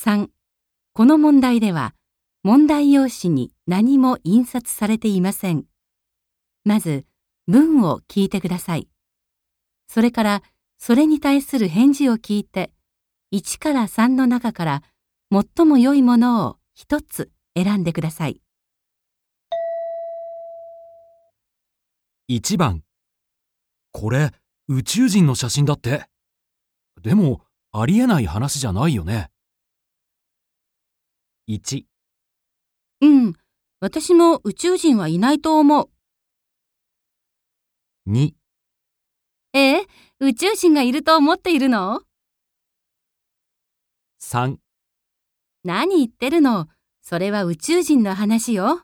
3. この問題では、問題用紙に何も印刷されていません。まず、文を聞いてください。それから、それに対する返事を聞いて、1から3の中から最も良いものを一つ選んでください。1番これ宇宙人の写真だって。でもありえない話じゃないよね。1、うん、私も宇宙人はいないと思う。2、ええ、宇宙人がいると思っているの？3何言ってるの？それは宇宙人の話よ。